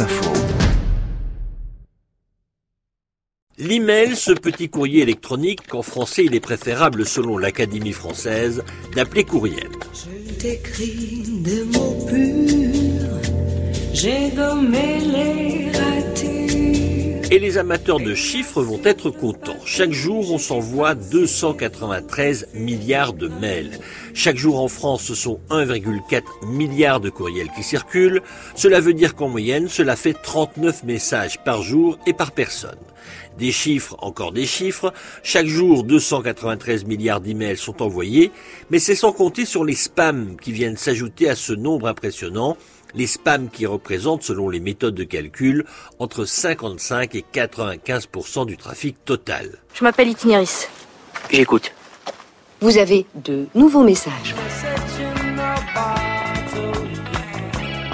Info. L'email, ce petit courrier électronique qu'en français il est préférable selon l'Académie française d'appeler courriel. Je t'écris des mots purs, j'ai gommé les ratures. Et les amateurs de chiffres vont être contents. Chaque jour, on s'envoie 293 milliards de mails. Chaque jour en France, ce sont 1,4 milliard de courriels qui circulent. Cela veut dire qu'en moyenne, cela fait 39 messages par jour et par personne. Des chiffres, encore des chiffres. Chaque jour, 293 milliards d'emails sont envoyés, mais c'est sans compter sur les spams qui viennent s'ajouter à ce nombre impressionnant. Les spams qui représentent, selon les méthodes de calcul, entre 55 et 95% du trafic total. Je m'appelle Itinéris. J'écoute. Vous avez de nouveaux messages.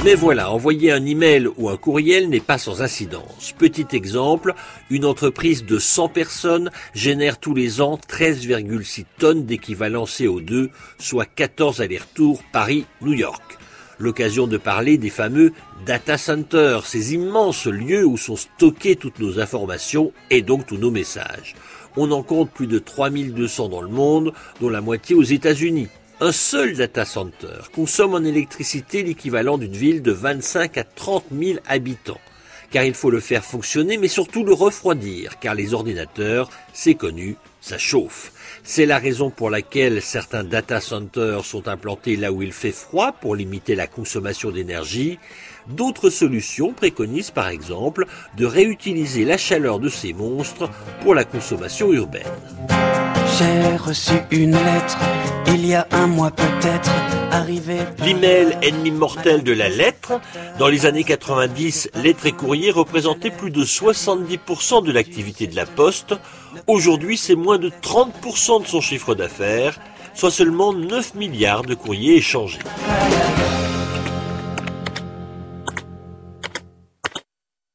Mais voilà, envoyer un email ou un courriel n'est pas sans incidence. Petit exemple, une entreprise de 100 personnes génère tous les ans 13,6 tonnes d'équivalent CO2, soit 14 allers-retours Paris-New York. L'occasion de parler des fameux data centers, ces immenses lieux où sont stockées toutes nos informations et donc tous nos messages. On en compte plus de 3200 dans le monde, dont la moitié aux États-Unis. Un seul data center consomme en électricité l'équivalent d'une ville de 25 à 30 000 habitants. Car il faut le faire fonctionner, mais surtout le refroidir, car les ordinateurs, c'est connu, ça chauffe. C'est la raison pour laquelle certains data centers sont implantés là où il fait froid pour limiter la consommation d'énergie. D'autres solutions préconisent par exemple de réutiliser la chaleur de ces monstres pour la consommation urbaine. J'ai reçu une lettre il y a un mois peut-être, arrivé. L'email, ennemi mortel de la lettre, dans les années 90, lettres et courriers représentaient plus de 70% de l'activité de la poste. Aujourd'hui, c'est moins de 30% de son chiffre d'affaires, soit seulement 9 milliards de courriers échangés.